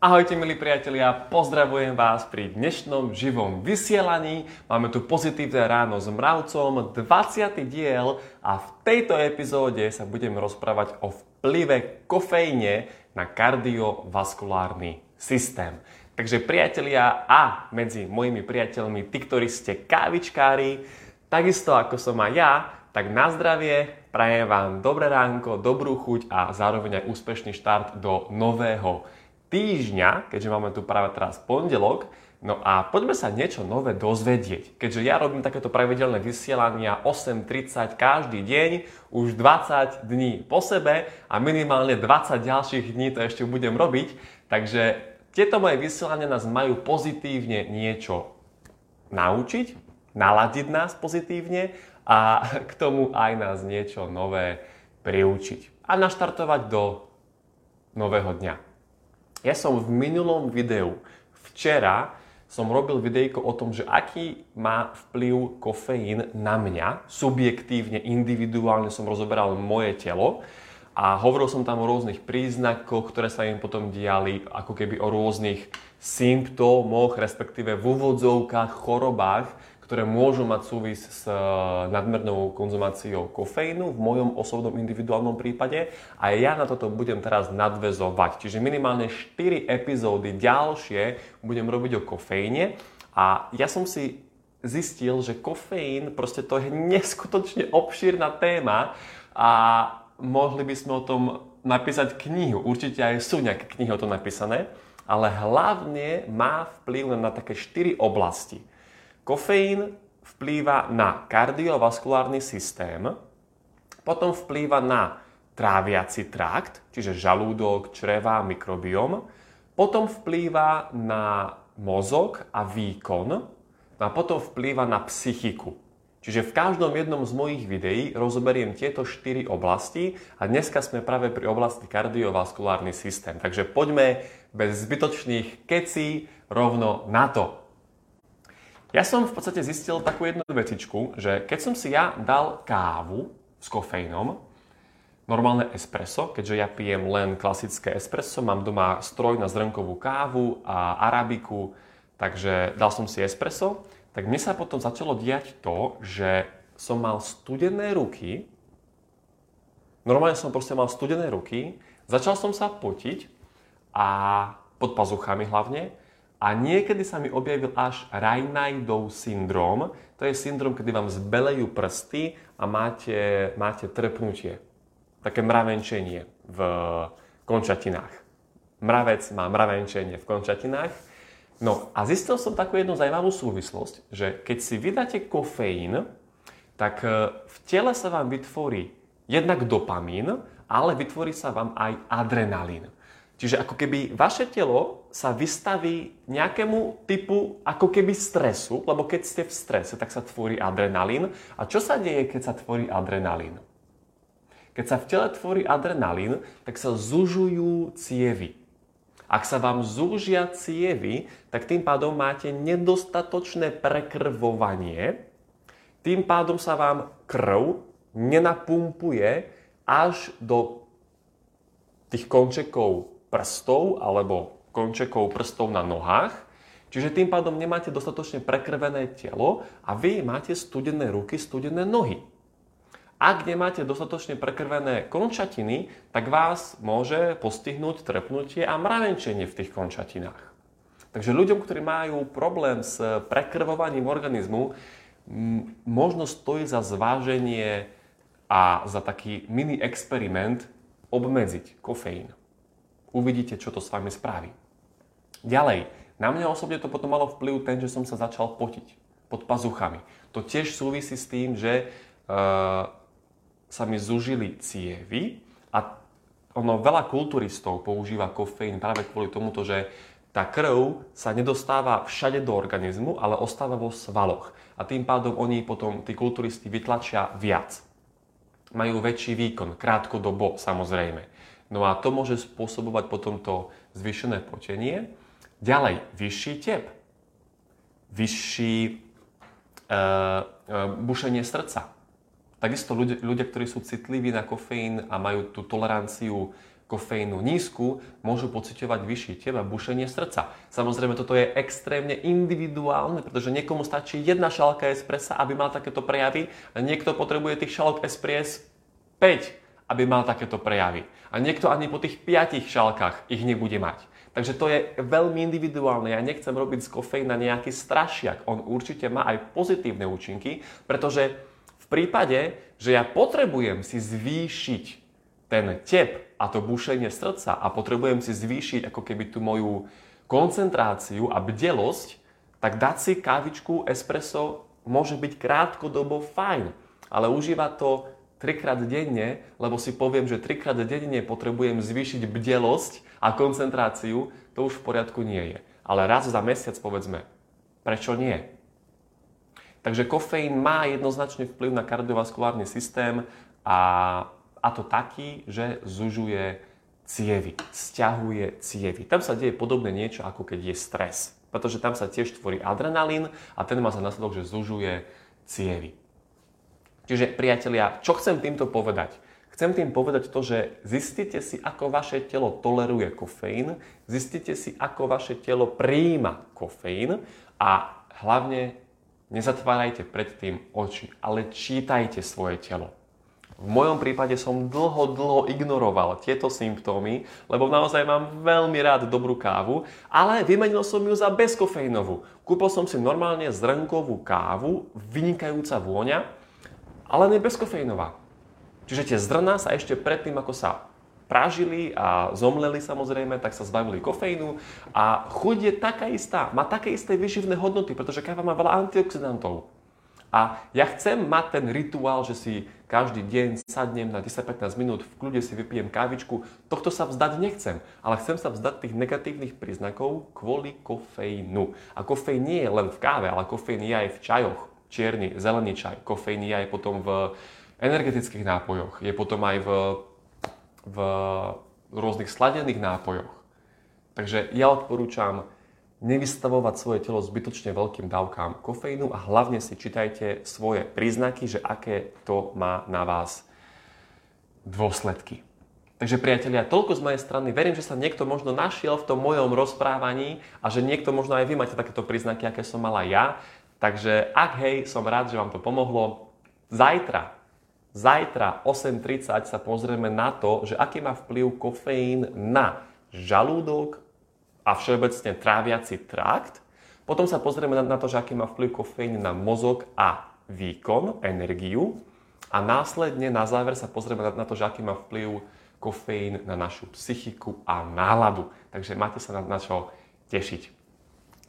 Ahojte milí priatelia, pozdravujem vás pri dnešnom živom vysielaní. Máme tu pozitívne ráno s mravcom, 20. diel a v tejto epizóde sa budem rozprávať o vplyve kofeíne na kardiovaskulárny systém. Takže priatelia a medzi mojimi priateľmi, tí, ktorí ste kávičkári, takisto ako som aj ja, tak na zdravie, prajem vám dobré ránko, dobrú chuť a zároveň aj úspešný štart do nového týždňa, keďže máme tu práve teraz pondelok, No a poďme sa niečo nové dozvedieť. Keďže ja robím takéto pravidelné vysielania 8.30 každý deň, už 20 dní po sebe a minimálne 20 ďalších dní to ešte budem robiť. Takže tieto moje vysielania nás majú pozitívne niečo naučiť, naladiť nás pozitívne a k tomu aj nás niečo nové priučiť a naštartovať do nového dňa. Ja som v minulom videu včera som robil videjko o tom, že aký má vplyv kofeín na mňa. Subjektívne, individuálne som rozoberal moje telo a hovoril som tam o rôznych príznakoch, ktoré sa im potom diali, ako keby o rôznych symptómoch, respektíve v úvodzovkách, chorobách, ktoré môžu mať súvis s eh, nadmernou konzumáciou kofeínu v mojom osobnom individuálnom prípade a ja na toto budem teraz nadvezovať. Čiže minimálne 4 epizódy ďalšie budem robiť o kofeíne a ja som si zistil, že kofeín, proste to je neskutočne obšírna téma a mohli by sme o tom napísať knihu. Určite aj sú nejaké knihy o tom napísané, ale hlavne má vplyv na také 4 oblasti. Kofeín vplýva na kardiovaskulárny systém, potom vplýva na tráviaci trakt, čiže žalúdok, čreva, mikrobiom, potom vplýva na mozog a výkon no a potom vplýva na psychiku. Čiže v každom jednom z mojich videí rozoberiem tieto štyri oblasti a dneska sme práve pri oblasti kardiovaskulárny systém. Takže poďme bez zbytočných kecí rovno na to. Ja som v podstate zistil takú jednu vecičku, že keď som si ja dal kávu s kofeínom, normálne espresso, keďže ja pijem len klasické espresso, mám doma stroj na zrnkovú kávu a arabiku, takže dal som si espresso, tak mne sa potom začalo diať to, že som mal studené ruky, normálne som proste mal studené ruky, začal som sa potiť a pod pazuchami hlavne a niekedy sa mi objavil až Raynaudov syndrom. To je syndrom, kedy vám zbelejú prsty a máte, máte trpnutie. Také mravenčenie v končatinách. Mravec má mravenčenie v končatinách. No a zistil som takú jednu zaujímavú súvislosť, že keď si vydáte kofeín, tak e, v tele sa vám vytvorí jednak dopamín, ale vytvorí sa vám aj adrenalín. Čiže ako keby vaše telo sa vystaví nejakému typu ako keby stresu, lebo keď ste v strese, tak sa tvorí adrenalín. A čo sa deje, keď sa tvorí adrenalín? Keď sa v tele tvorí adrenalín, tak sa zužujú cievy. Ak sa vám zúžia cievy, tak tým pádom máte nedostatočné prekrvovanie, tým pádom sa vám krv nenapumpuje až do tých končekov prstov alebo končekov prstov na nohách, čiže tým pádom nemáte dostatočne prekrvené telo a vy máte studené ruky, studené nohy. Ak nemáte dostatočne prekrvené končatiny, tak vás môže postihnúť trpnutie a mravenčenie v tých končatinách. Takže ľuďom, ktorí majú problém s prekrvovaním organizmu, možno stojí za zváženie a za taký mini experiment obmedziť kofeín. Uvidíte, čo to s vami spraví. Ďalej, na mňa osobne to potom malo vplyv ten, že som sa začal potiť pod pazuchami. To tiež súvisí s tým, že uh, sa mi zužili cievy a ono veľa kulturistov používa kofeín práve kvôli tomuto, že tá krv sa nedostáva všade do organizmu, ale ostáva vo svaloch. A tým pádom oni potom, tí kulturisti, vytlačia viac. Majú väčší výkon, krátkodobo samozrejme. No a to môže spôsobovať potom to zvýšené potenie. Ďalej, vyšší tep, vyšší e, e, bušenie srdca. Takisto ľudia, ľudia, ktorí sú citliví na kofeín a majú tú toleranciu kofeínu nízku, môžu pociťovať vyšší tep a bušenie srdca. Samozrejme, toto je extrémne individuálne, pretože niekomu stačí jedna šálka espressa, aby mal takéto prejavy a niekto potrebuje tých šálok espress 5, aby mal takéto prejavy. A niekto ani po tých 5 šálkach ich nebude mať. Takže to je veľmi individuálne. Ja nechcem robiť z kofeína nejaký strašiak. On určite má aj pozitívne účinky, pretože v prípade, že ja potrebujem si zvýšiť ten tep a to bušenie srdca a potrebujem si zvýšiť ako keby tú moju koncentráciu a bdelosť, tak dať si kávičku espresso môže byť krátkodobo fajn, ale užíva to trikrát denne, lebo si poviem, že trikrát denne potrebujem zvýšiť bdelosť a koncentráciu, to už v poriadku nie je. Ale raz za mesiac povedzme, prečo nie? Takže kofeín má jednoznačne vplyv na kardiovaskulárny systém a a to taký, že zužuje cievy, stiahuje cievy. Tam sa deje podobné niečo, ako keď je stres. Pretože tam sa tiež tvorí adrenalín a ten má za následok, že zužuje cievy. Čiže priatelia, čo chcem týmto povedať? Chcem tým povedať to, že zistite si, ako vaše telo toleruje kofeín, zistite si, ako vaše telo príjima kofeín a hlavne nezatvárajte predtým oči, ale čítajte svoje telo. V mojom prípade som dlho, dlho ignoroval tieto symptómy, lebo naozaj mám veľmi rád dobrú kávu, ale vymenil som ju za bezkofeínovú. Kúpil som si normálne zrnkovú kávu, vynikajúca vôňa, ale nie bezkofeínová. Čiže tie zrná sa ešte predtým, ako sa pražili a zomleli samozrejme, tak sa zbavili kofeínu a chuť je taká istá, má také isté vyživné hodnoty, pretože káva má veľa antioxidantov. A ja chcem mať ten rituál, že si každý deň sadnem na 10-15 minút, v kľude si vypijem kávičku. Tohto sa vzdať nechcem, ale chcem sa vzdať tých negatívnych príznakov kvôli kofeínu. A kofeín nie je len v káve, ale kofeín je aj v čajoch. Čierny, zelený čaj. Kofeín je potom v energetických nápojoch. Je potom aj v, v rôznych sladených nápojoch. Takže ja odporúčam nevystavovať svoje telo zbytočne veľkým dávkám kofeínu a hlavne si čítajte svoje príznaky, že aké to má na vás dôsledky. Takže priatelia, toľko z mojej strany. Verím, že sa niekto možno našiel v tom mojom rozprávaní a že niekto možno aj vy máte takéto príznaky, aké som mala ja. Takže ak hej, som rád, že vám to pomohlo. Zajtra, zajtra 8.30 sa pozrieme na to, že aký má vplyv kofeín na žalúdok, a všeobecne tráviaci trakt. Potom sa pozrieme na, to, že aký má vplyv kofeín na mozog a výkon, energiu. A následne na záver sa pozrieme na, to, že aký má vplyv kofeín na našu psychiku a náladu. Takže máte sa na, na čo tešiť.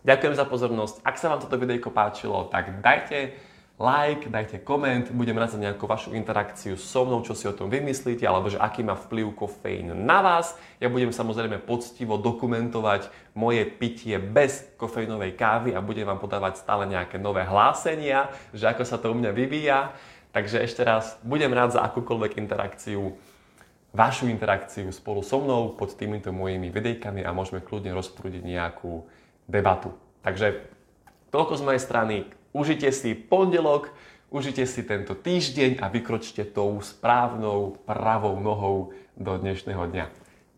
Ďakujem za pozornosť. Ak sa vám toto videjko páčilo, tak dajte like, dajte koment, budem rád za nejakú vašu interakciu so mnou, čo si o tom vymyslíte, alebo že aký má vplyv kofeín na vás. Ja budem samozrejme poctivo dokumentovať moje pitie bez kofeínovej kávy a budem vám podávať stále nejaké nové hlásenia, že ako sa to u mňa vyvíja. Takže ešte raz, budem rád za akúkoľvek interakciu, vašu interakciu spolu so mnou pod týmito mojimi videjkami a môžeme kľudne rozprúdiť nejakú debatu. Takže toľko z mojej strany Užite si pondelok, užite si tento týždeň a vykročte tou správnou pravou nohou do dnešného dňa.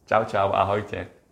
Čau, čau, ahojte.